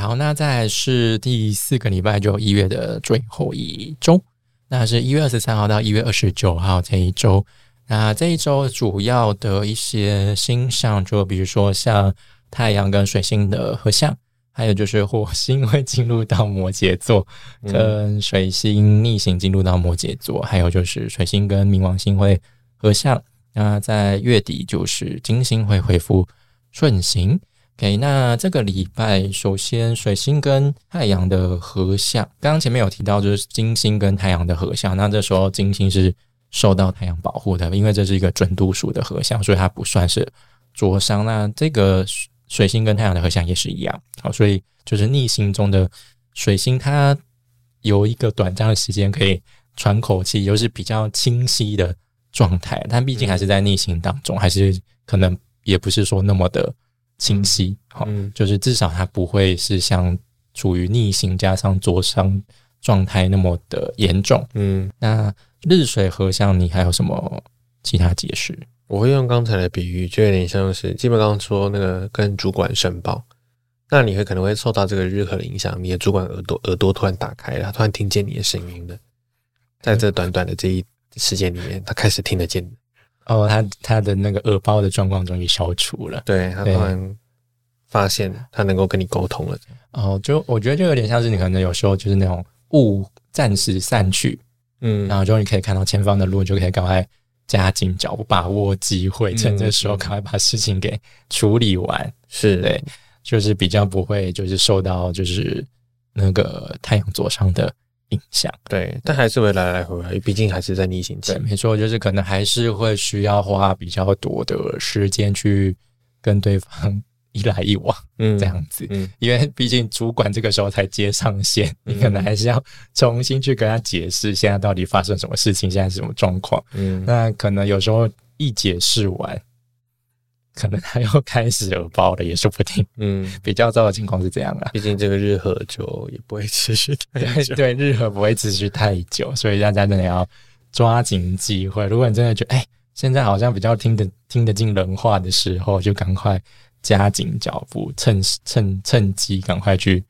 好，那再来是第四个礼拜，就一月的最后一周，那是一月二十三号到一月二十九号这一周。那这一周主要的一些星象，就比如说像太阳跟水星的合相，还有就是火星会进入到摩羯座，跟水星逆行进入到摩羯座，还有就是水星跟冥王星会合相。那在月底就是金星会恢复顺行。OK，那这个礼拜首先水星跟太阳的合相，刚刚前面有提到就是金星跟太阳的合相，那这时候金星是。受到太阳保护的，因为这是一个准度数的合相，所以它不算是灼伤。那这个水星跟太阳的合相也是一样，好，所以就是逆行中的水星，它有一个短暂的时间可以喘口气，又是比较清晰的状态。但毕竟还是在逆行当中，还是可能也不是说那么的清晰。好，就是至少它不会是像处于逆行加上灼伤状态那么的严重。嗯，那。日水合相，你还有什么其他解释？我会用刚才的比喻，就有点像是基本上说那个跟主管申报，那你会可能会受到这个日和的影响，你的主管耳朵耳朵突然打开了，突然听见你的声音了，在这短短的这一时间里面，他开始听得见。哦，他他的那个耳包的状况终于消除了，对他突然发现他能够跟你沟通了。哦，就我觉得就有点像是你可能有时候就是那种雾暂时散去。嗯，然后终于可以看到前方的路，就可以赶快加紧脚步，把握机会，趁这时候赶快把事情给处理完。是对，就是比较不会就是受到就是那个太阳座上的影响。对，但还是会来来回回，毕竟还是在逆行期。对，没错，就是可能还是会需要花比较多的时间去跟对方。一来一往，嗯，这样子，嗯，因为毕竟主管这个时候才接上线，你可能还是要重新去跟他解释现在到底发生什么事情，现在是什么状况，嗯，那可能有时候一解释完，可能他又开始耳包了，也说不定，嗯，比较糟的情况是这样啊，毕竟这个日和就也不会持续太久，对，日和不会持续太久，所以大家真的要抓紧机会。如果你真的觉得，哎，现在好像比较听得听得进人话的时候，就赶快。加紧脚步，趁趁趁机赶快去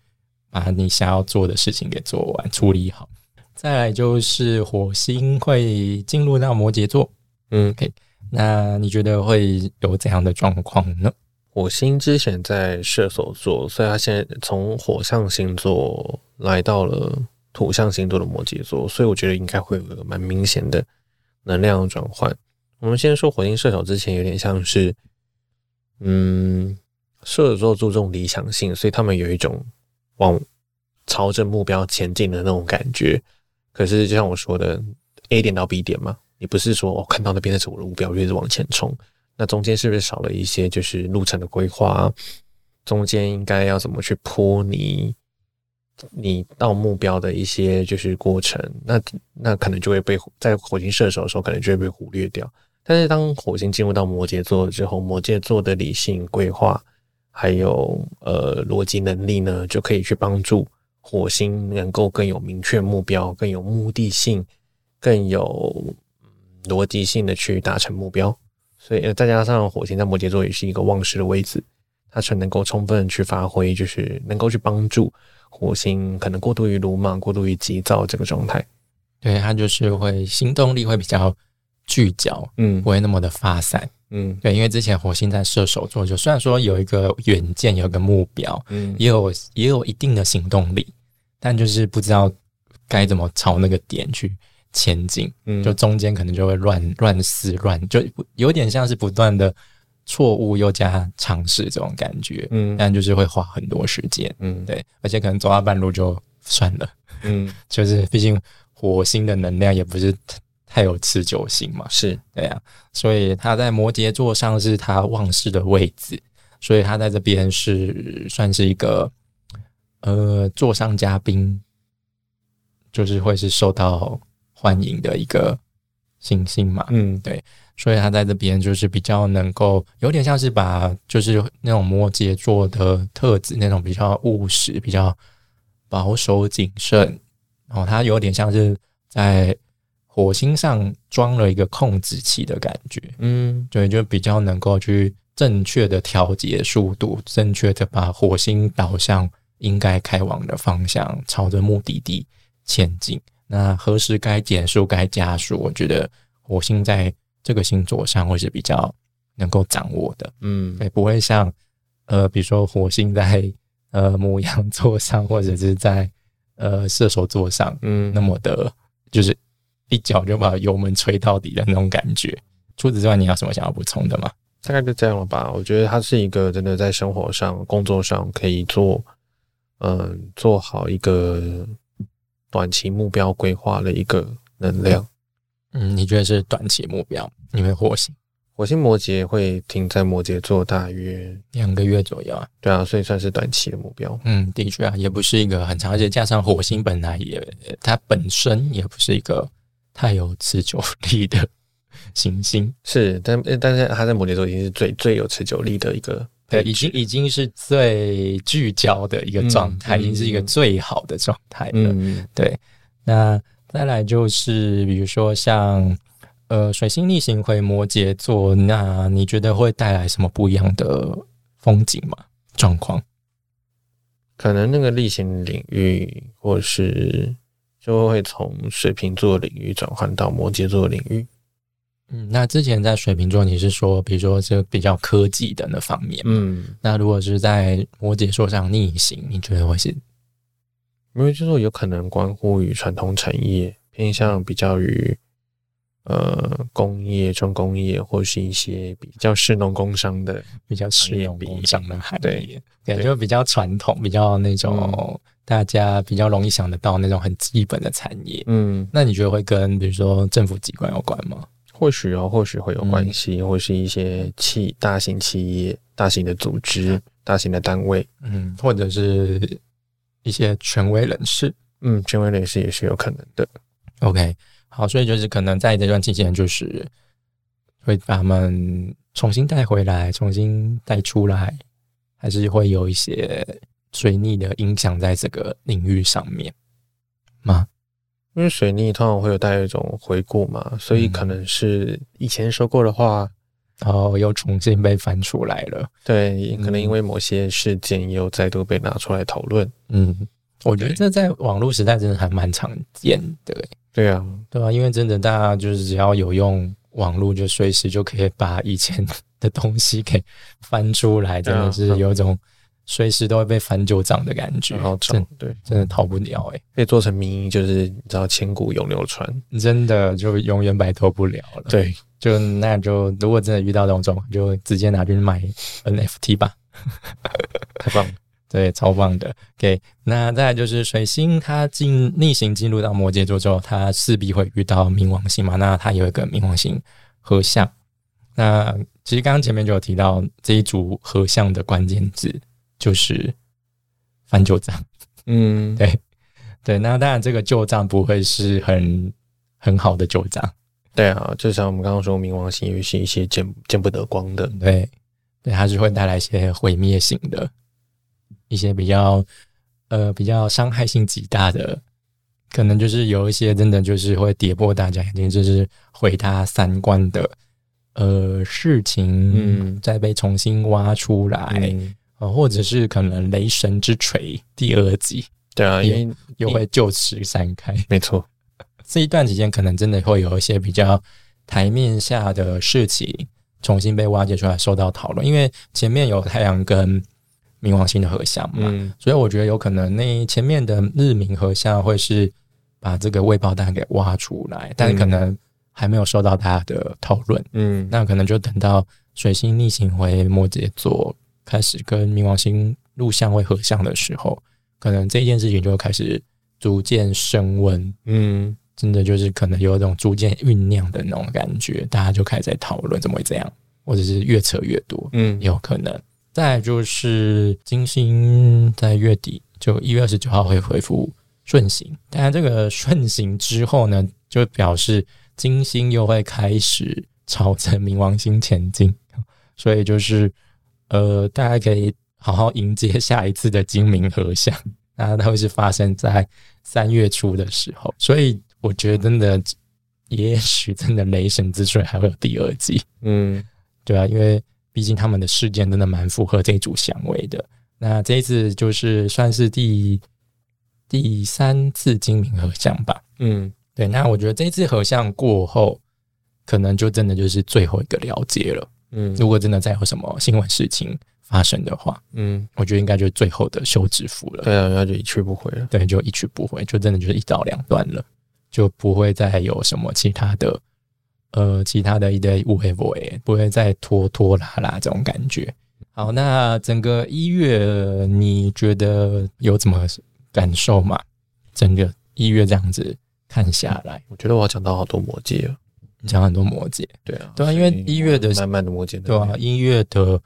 把你想要做的事情给做完、处理好。再来就是火星会进入到摩羯座，嗯，OK，那你觉得会有怎样的状况呢？火星之前在射手座，所以他现在从火象星座来到了土象星座的摩羯座，所以我觉得应该会有个蛮明显的能量转换。我们先说火星射手之前，有点像是。嗯，射手座注重理想性，所以他们有一种往朝着目标前进的那种感觉。可是，就像我说的，A 点到 B 点嘛，你不是说我看到那边的是我的目标，就一直往前冲。那中间是不是少了一些就是路程的规划？中间应该要怎么去铺你你到目标的一些就是过程？那那可能就会被在火星射手的时候，可能就会被忽略掉。但是当火星进入到摩羯座之后，摩羯座的理性规划还有呃逻辑能力呢，就可以去帮助火星能够更有明确目标、更有目的性、更有逻辑性的去达成目标。所以再加上火星在摩羯座也是一个旺势的位置，它才能够充分去发挥，就是能够去帮助火星可能过度于鲁莽、过度于急躁这个状态。对，它就是会行动力会比较。聚焦，嗯，不会那么的发散，嗯，对，因为之前火星在射手座，就虽然说有一个远见，有一个目标，嗯，也有也有一定的行动力，但就是不知道该怎么朝那个点去前进，嗯，就中间可能就会乱乱试乱，就有点像是不断的错误又加尝试这种感觉，嗯，但就是会花很多时间，嗯，对，而且可能走到半路就算了，嗯，就是毕竟火星的能量也不是。太有持久性嘛？是对呀，所以他在摩羯座上是他旺势的位置，所以他在这边是算是一个呃座上嘉宾，就是会是受到欢迎的一个行星嘛。嗯，对，所以他在这边就是比较能够有点像是把就是那种摩羯座的特质，那种比较务实、比较保守谨慎，然后他有点像是在。火星上装了一个控制器的感觉，嗯，对，就比较能够去正确的调节速度，正确的把火星导向应该开往的方向，朝着目的地前进。那何时该减速、该加速？我觉得火星在这个星座上会是比较能够掌握的，嗯，也，不会像呃，比如说火星在呃牧羊座上，或者是在呃射手座上，嗯那么的，就是一脚就把油门吹到底的那种感觉。除此之外，你有什么想要补充的吗？大概就这样了吧。我觉得它是一个真的在生活上、工作上可以做，嗯，做好一个短期目标规划的一个能量。嗯，你觉得是短期目标？因为火星火星摩羯会停在摩羯座大约两个月左右啊，对啊，所以算是短期的目标。嗯，的确啊，也不是一个很长，而且加上火星本来也它本身也不是一个太有持久力的行星，是，但但是他在摩羯座已经是最最有持久力的一个对，已经已经是最聚焦的一个状态，嗯已经是一个嗯最好的状态了。嗯对，那再来就是比如说像呃水星逆行回摩羯座，那你觉得会带来什么不一样的风景吗？状况？可能那个例行领域，或是就会从水瓶座领域转换到摩羯座领域。嗯，那之前在水瓶座，你是说，比如说这个比较科技的那方面，嗯，那如果是在摩羯座上逆行，你觉得会是？因为就是说有可能关乎于传统产业，偏向比较于呃工业、重工业，或是一些比较士农工商的。比较实用比工商的行对业，感对觉比较传统，比较那种嗯大家比较容易想得到那种很基本的产业。嗯，那你觉得会跟比如说政府机关有关吗？或许哦，或许会有关系，或是一些企大型企业、大型的组织、大型的单位。嗯，或者是一些权威人士。嗯，权威人士也是有可能的。OK，好，所以就是可能在这段期间，就是会把他们重新带回来，重新带出来，还是会有一些水逆的影响在这个领域上面。吗？因为水逆通常会有带有一种回顾嘛，所以嗯可能是以前说过的话，然后又重新被翻出来了。对，嗯可能因为某些事件又再度被拿出来讨论。嗯，我觉得这在网络时代真的还蛮常见的。欸，对啊，对啊、因为真的大家就是只要有用网络，就随时就可以把以前的东西给翻出来，真的是有一种随时都会被翻旧账的感觉然后，找真对，真的逃不了哎、可以做成名，就是你知道千古永流传。真的就永远摆脱不了了。，对，就那就如果真的遇到这种状况，就直接拿去买 NFT 吧。太棒了。对，超棒的。OK，那再来就是水星，它进逆行进入到摩羯座之后，它势必会遇到冥王星嘛。那它有一个冥王星合相。那其实刚刚前面就有提到这一组合相的关键字就是翻旧账。嗯，对对，那当然这个旧账不会是很很好的旧账。对啊，就像我们刚刚说，冥王星有一些一些见见不得光的。对，对，它是会带来一些毁灭性的，一些比较呃比较伤害性极大的，可能就是有一些真的就是会跌破大家眼睛，就是毁他三观的呃事情，嗯再被重新挖出来，嗯，呃，或者是可能雷神之锤第二集对啊，因为又会就此散开。没错，这一段期间，可能真的会有一些比较台面下的事情重新被挖掘出来，受到讨论。因为前面有太阳跟冥王星的合相嘛，嗯所以我觉得有可能那前面的日冥合相会是把这个未爆弹给挖出来，但可能还没有受到大家的讨论。嗯，那可能就等到水星逆行回摩羯座，开始跟冥王星入相会合相的时候，可能这件事情就会开始逐渐升温。嗯真的就是可能有一种逐渐酝酿的那种感觉，大家就开始在讨论怎么会这样，或者是越扯越多，嗯，有可能。再就是金星在月底就一月二十九号会恢复顺行，当然这个顺行之后呢，就表示金星又会开始朝着冥王星前进，所以就是呃，大家可以好好迎接下一次的金明合相，那它会是发生在三月初的时候，所以我觉得真的，也许真的雷神之锤还会有第二季，嗯对啊，因为毕竟他们的事件真的蛮符合这一组相位的。那这一次就是算是第第三次精明合相吧。嗯，对，那我觉得这一次合相过后，可能就真的就是最后一个了解了。嗯如果真的再有什么新闻事情发生的话，嗯，我觉得应该就是最后的休止符了。对啊，那就一去不回了。对，就一去不回，就真的就是一刀两断了，就不会再有什么其他的，呃，其他的一堆误会不会，不会再拖拖拉拉这种感觉。好，那整个一月你觉得有怎么感受吗？整个一月这样子看下来，我觉得我要讲到好多魔戒了。你讲很多摩羯，对啊，对啊因为一月的慢慢的摩羯，对啊，一月的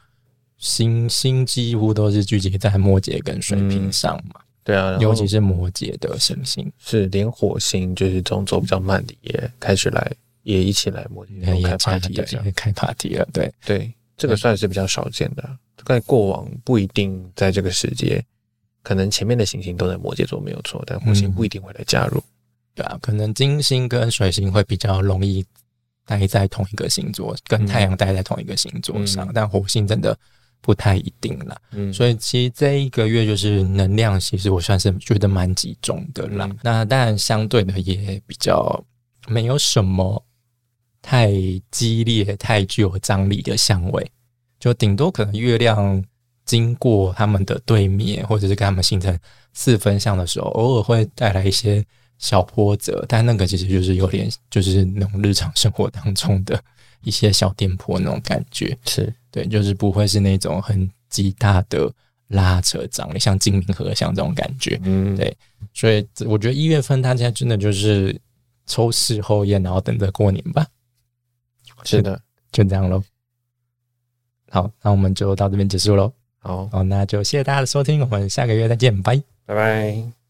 星星几乎都是聚集在摩羯跟水瓶上嘛，对啊，尤其是摩羯的行星。是连火星，就是这种走比较慢的，也开始来，也一起来摩羯开 party 对这样。开 party 了，对，对，这个算是比较少见的啊。在过往不一定在这个时节，可能前面的行星都在摩羯座没有错，但火星嗯不一定会来加入。对啊，可能金星跟水星会比较容易待在同一个星座，跟太阳待在同一个星座上，嗯但火星真的不太一定啦。嗯，所以其实这一个月就是能量，其实我算是觉得蛮集中的啦。嗯那当然相对的也比较没有什么太激烈、太具有张力的相位，就顶多可能月亮经过他们的对面，或者是跟他们形成四分相的时候，偶尔会带来一些小波折，但那个其实就是有点就是那种日常生活当中的一些小颠簸那种感觉。是对，就是不会是那种很极大的拉扯张力，像金明和像这种感觉。嗯，对所以我觉得一月份大家真的就是抽事后烟，然后等着过年吧，是的。就这样喽。好，那我们就到这边结束喽。好，好，那就谢谢大家的收听，我们下个月再见，拜。拜拜。